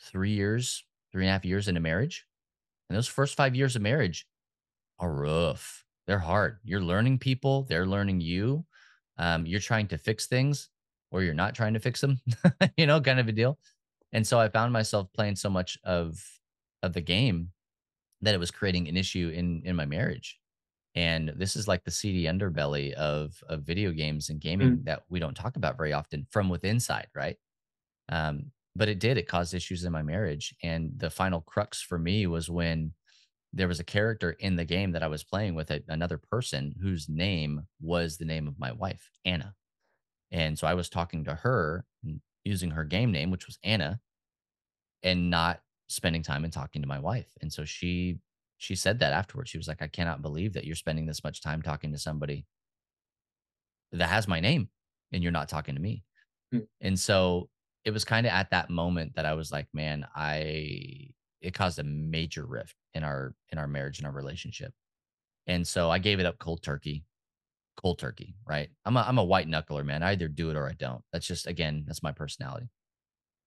three years, three and a half years into marriage. And those first five years of marriage are rough. They're hard. You're learning people, they're learning you. Um, you're trying to fix things or you're not trying to fix them, <laughs> you know, kind of a deal. And so I found myself playing so much of of the game that it was creating an issue in in my marriage. And this is like the seedy underbelly of of video games and gaming mm. that we don't talk about very often from within side, right? Um, but it did. It caused issues in my marriage. And the final crux for me was when there was a character in the game that I was playing with a, another person whose name was the name of my wife, Anna. And so I was talking to her using her game name, which was Anna, and not spending time and talking to my wife. And so she she said that afterwards. She was like, I cannot believe that you're spending this much time talking to somebody that has my name and you're not talking to me. Hmm. And so it was kind of at that moment that I was like, man, I it caused a major rift in our in our marriage and our relationship. And so I gave it up cold turkey. Cold turkey, right? I'm a I'm a white knuckler, man. I either do it or I don't. That's just again, that's my personality.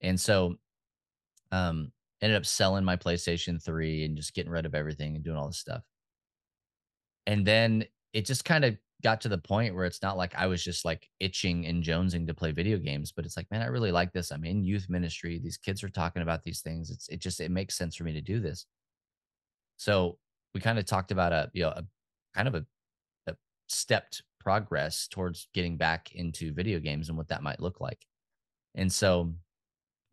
And so um ended up selling my PlayStation 3 and just getting rid of everything and doing all this stuff. And then it just kind of got to the point where it's not like I was just like itching and jonesing to play video games, but it's like, man, I really like this. I'm in youth ministry. These kids are talking about these things. It's it just it makes sense for me to do this. So we kind of talked about a you know a kind of a, a stepped progress towards getting back into video games and what that might look like. And so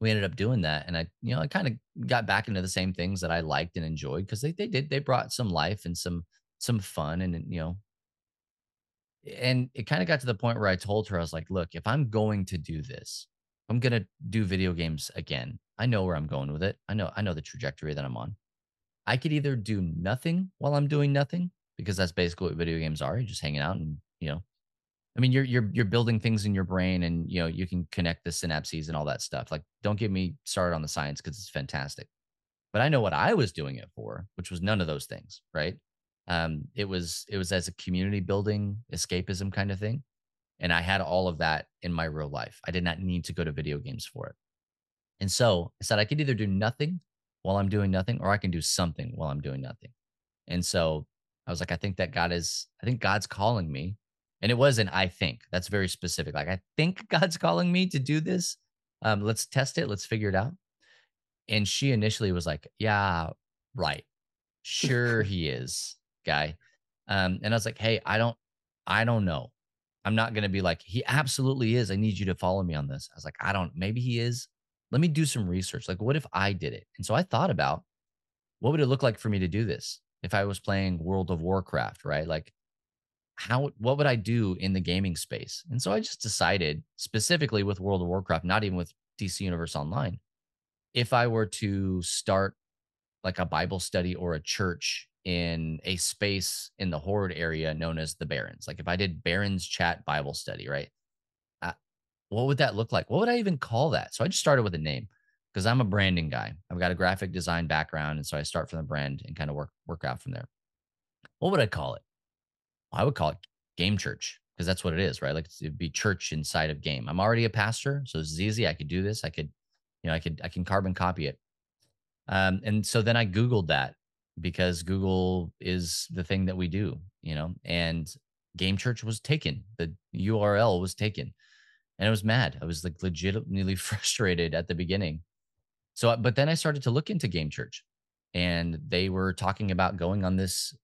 we ended up doing that. And I, you know, I kind of got back into the same things that I liked and enjoyed because they they did they brought some life and some some fun and you know and it kind of got to the point where I told her, I was like, look, if I'm going to do this, I'm going to do video games again. I know where I'm going with it. I know, I know the trajectory that I'm on. I could either do nothing while I'm doing nothing because that's basically what video games are. You're just hanging out and, you know, I mean, you're, you're, you're building things in your brain and, you know, you can connect the synapses and all that stuff. Like, don't get me started on the science because it's fantastic. But I know what I was doing it for, which was none of those things. Right um, it was it was as a community building escapism kind of thing and i had all of that in my real life i did not need to go to video games for it and so i said i could either do nothing while i'm doing nothing or i can do something while i'm doing nothing and so i was like i think that god is i think god's calling me and it wasn't i think that's very specific like i think <laughs> god's calling me to do this um, let's test it let's figure it out and she initially was like yeah right sure <laughs> he is guy. Um, and I was like, hey, I don't, I don't know. I'm not gonna be like, he absolutely is. I need you to follow me on this. I was like, I don't, maybe he is. Let me do some research. Like, what if I did it? And so I thought about what would it look like for me to do this if I was playing World of Warcraft, right? Like, how what would I do in the gaming space? And so I just decided specifically with World of Warcraft, not even with DC Universe Online, if I were to start like a Bible study or a church in a space in the horde area known as the barrens like if i did barrens chat bible study right? Uh, what would that look like? What would i even call that? So i just started with a name because i'm a branding guy. I've got a graphic design background and so i start from the brand and kind of work work out from there. What would i call it i would call it game church because that's what it is right like it'd be church inside of game i'm already a pastor so this is easy i could do this i could you know i could i can carbon copy it um, and so then i googled that because Google is the thing that we do, you know, and Game Church was taken. The URL was taken. And I was mad. I was like legitimately <laughs> frustrated at the beginning. So, but then I started to look into Game Church and they were talking about going on this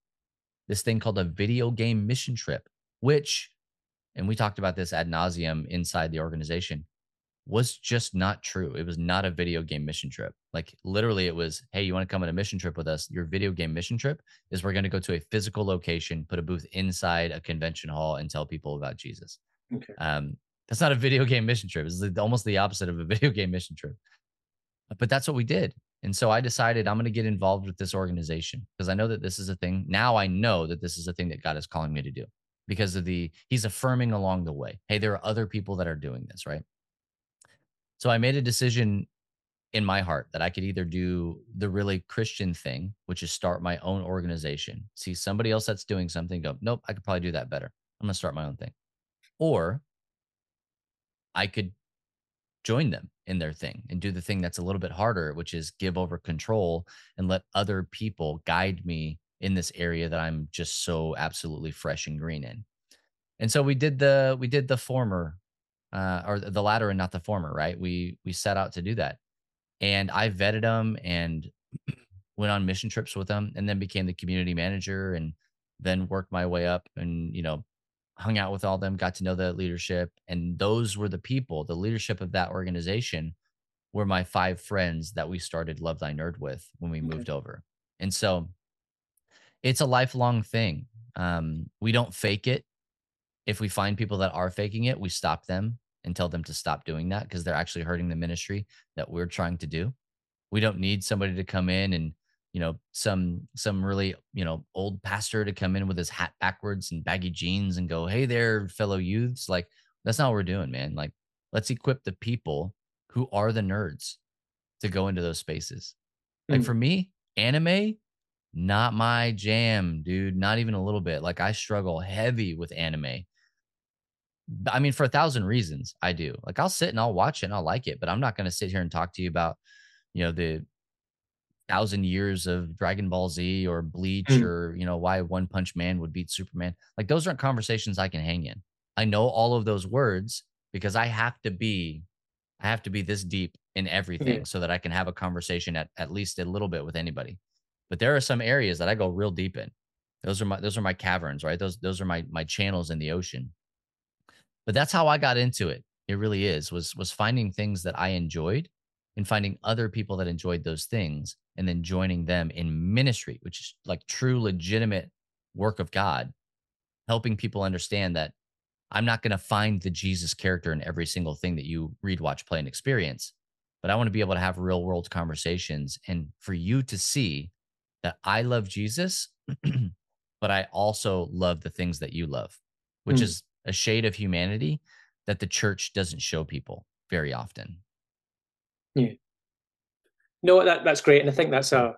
this thing called a video game mission trip, which, and we talked about this ad nauseum inside the organization was just not true. It was not a video game mission trip. Like literally, it was, hey, you want to come on a mission trip with us? Your video game mission trip is we're going to go to a physical location, put a booth inside a convention hall, and tell people about Jesus. Okay. Um, that's not a video <laughs> game mission trip. It's almost the opposite of a video game mission trip. But that's what we did. And so I decided I'm going to get involved with this organization because I know that this is a thing. Now I know that this is a thing that God is calling me to do because of the, he's affirming along the way. Hey, there are other people that are doing this, right? So I made a decision in my heart that I could either do the really Christian thing, which is start my own organization, see somebody else that's doing something, go, nope, I could probably do that better. I'm going to start my own thing. Or I could join them in their thing and do the thing that's a little bit harder, which is give over control and let other people guide me in this area that I'm just so absolutely fresh and green in. And so we did the we did the former uh, or the latter and not the former, right? We we set out to do that, and I vetted them and <clears throat> went on mission trips with them, and then became the community manager, and then worked my way up, and you know, hung out with all them, got to know the leadership, and those were the people, the leadership of that organization, were my five friends that we started Love Thy Nerd with when we okay. moved over, and so it's a lifelong thing. Um, we don't fake it if we find people that are faking it, we stop them and tell them to stop doing that because they're actually hurting the ministry that we're trying to do. We don't need somebody to come in and you know some some really you know old pastor to come in with his hat backwards and baggy jeans and go hey there fellow youths like that's not what we're doing man like let's equip the people who are the nerds to go into those spaces like mm. for me anime not my jam dude not even a little bit like i struggle heavy with anime I mean, for a thousand reasons, I do. Like, I'll sit and I'll watch it and I'll like it, but I'm not going to sit here and talk to you about, you know, the thousand years of Dragon Ball Z or Bleach mm. or, you know, why One Punch Man would beat Superman. Like, those aren't conversations I can hang in. I know all of those words because I have to be, I have to be this deep in everything yeah. so that I can have a conversation at, at least a little bit with anybody. But there are some areas that I go real deep in. Those are my, those are my caverns, right? Those, those are my, my channels in the ocean but that's how I got into it. It really is was was finding things that I enjoyed and finding other people that enjoyed those things and then joining them in ministry, which is like true legitimate work of God, helping people understand that I'm not going to find the Jesus character in every single thing that you read, watch, play, and experience, but I want to be able to have real world conversations and for you to see that I love Jesus, <clears throat> but I also love the things that you love, which mm. is a shade of humanity that the church doesn't show people very often. Yeah. No, that that's great, and I think that's a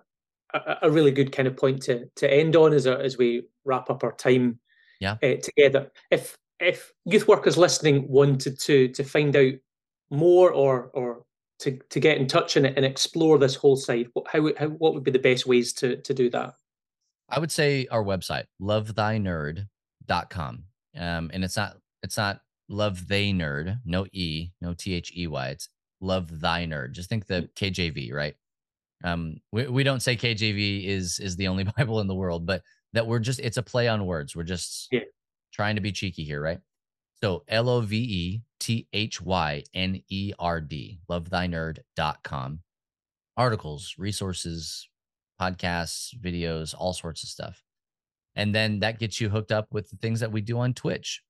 a, a really good kind of point to to end on as a, as we wrap up our time yeah. Uh, together. If if youth workers listening wanted to to find out more or or to to get in touch and, and explore this whole side, what, how, how what would be the best ways to to do that? I would say our website, lovethynerd.com. Um, and it's not it's not love they nerd, no e, no t h e y. It's love thy nerd. Just think the mm. KJV, right? Um, we we don't say KJV is is the only <laughs> Bible in the world, but that we're just it's a play on words. We're just yeah. trying to be cheeky here, right? So L O V E T H Y N E R D, lovethynerd.com. Articles, resources, podcasts, videos, all sorts of stuff. And then that gets you hooked up with the things that we do on Twitch,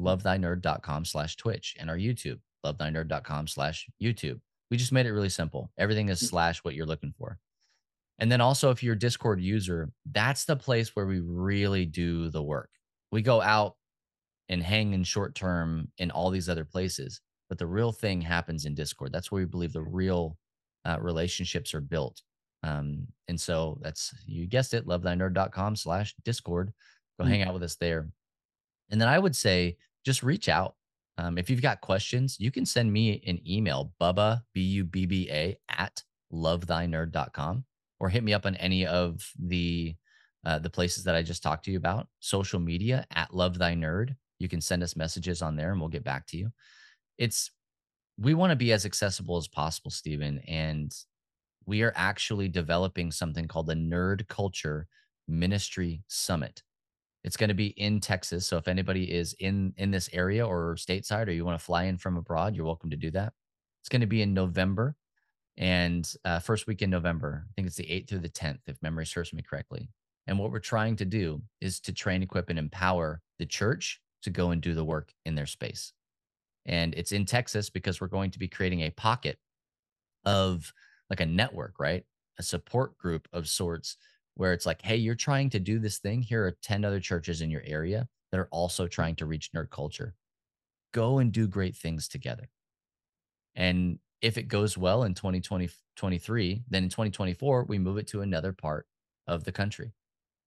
lovethynerd.com slash Twitch, and our YouTube, lovethynerd.com slash YouTube. We just made it really simple. Everything is mm. slash what you're looking for. And then also, if you're a Discord user, that's the place where we really do the work. We go out and hang in short term in all these other places, but the real thing happens in Discord. That's where we believe the real uh, relationships are built. Um, and so that's you guessed it, lovethynerd.com slash discord. Go mm-hmm. hang out with us there. And then I would say just reach out. Um, if you've got questions, you can send me an email, bubba, B-U-B-B-A at lovethynerd.com or hit me up on any of the uh, the places that I just talked to you about. Social media at Love Thy Nerd. You can send us messages on there and we'll get back to you. It's we want to be as accessible as possible, Steven. And we are actually developing something called the Nerd Culture Ministry Summit. It's going to be in Texas. So if anybody is in in this area or stateside or you want to fly in from abroad, you're welcome to do that. It's going to be in November and uh, first week in November. I think it's the 8th through the 10th, if memory serves me correctly. And what we're trying to do is to train, equip, and empower the church to go and do the work in their space. And it's in Texas because we're going to be creating a pocket of like a network, right? A support group of sorts where it's like, hey, you're trying to do this thing. Here are 10 other churches in your area that are also trying to reach nerd culture. Go and do great things together. And if it goes well in 2020, 23, then in 2024, we move it to another part of the country.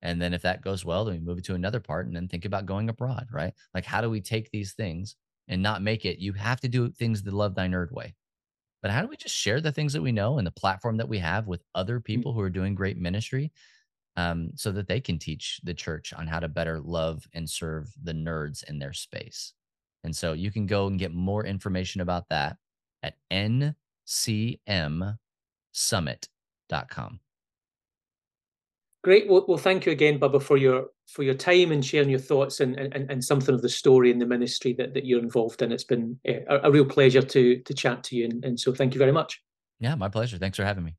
And then if that goes well, then we move it to another part and then think about going abroad, right? Like, how do we take these things and not make it, you have to do things the love thy nerd way. but how do we just share the things that we know and the platform that we have with other Mm. people who are doing great ministry um, so that they can teach the church on how to better love and serve the nerds in their space. And so you can go and get more information about that at ncmsummit.com. Great. Well, well, thank you again, Bubba, for your for your time and sharing your thoughts and and, and something of the story and the ministry that, that you're involved in. It's been a, a real pleasure to to chat to you, and, and so thank you very much. Yeah, my pleasure. Thanks for having me.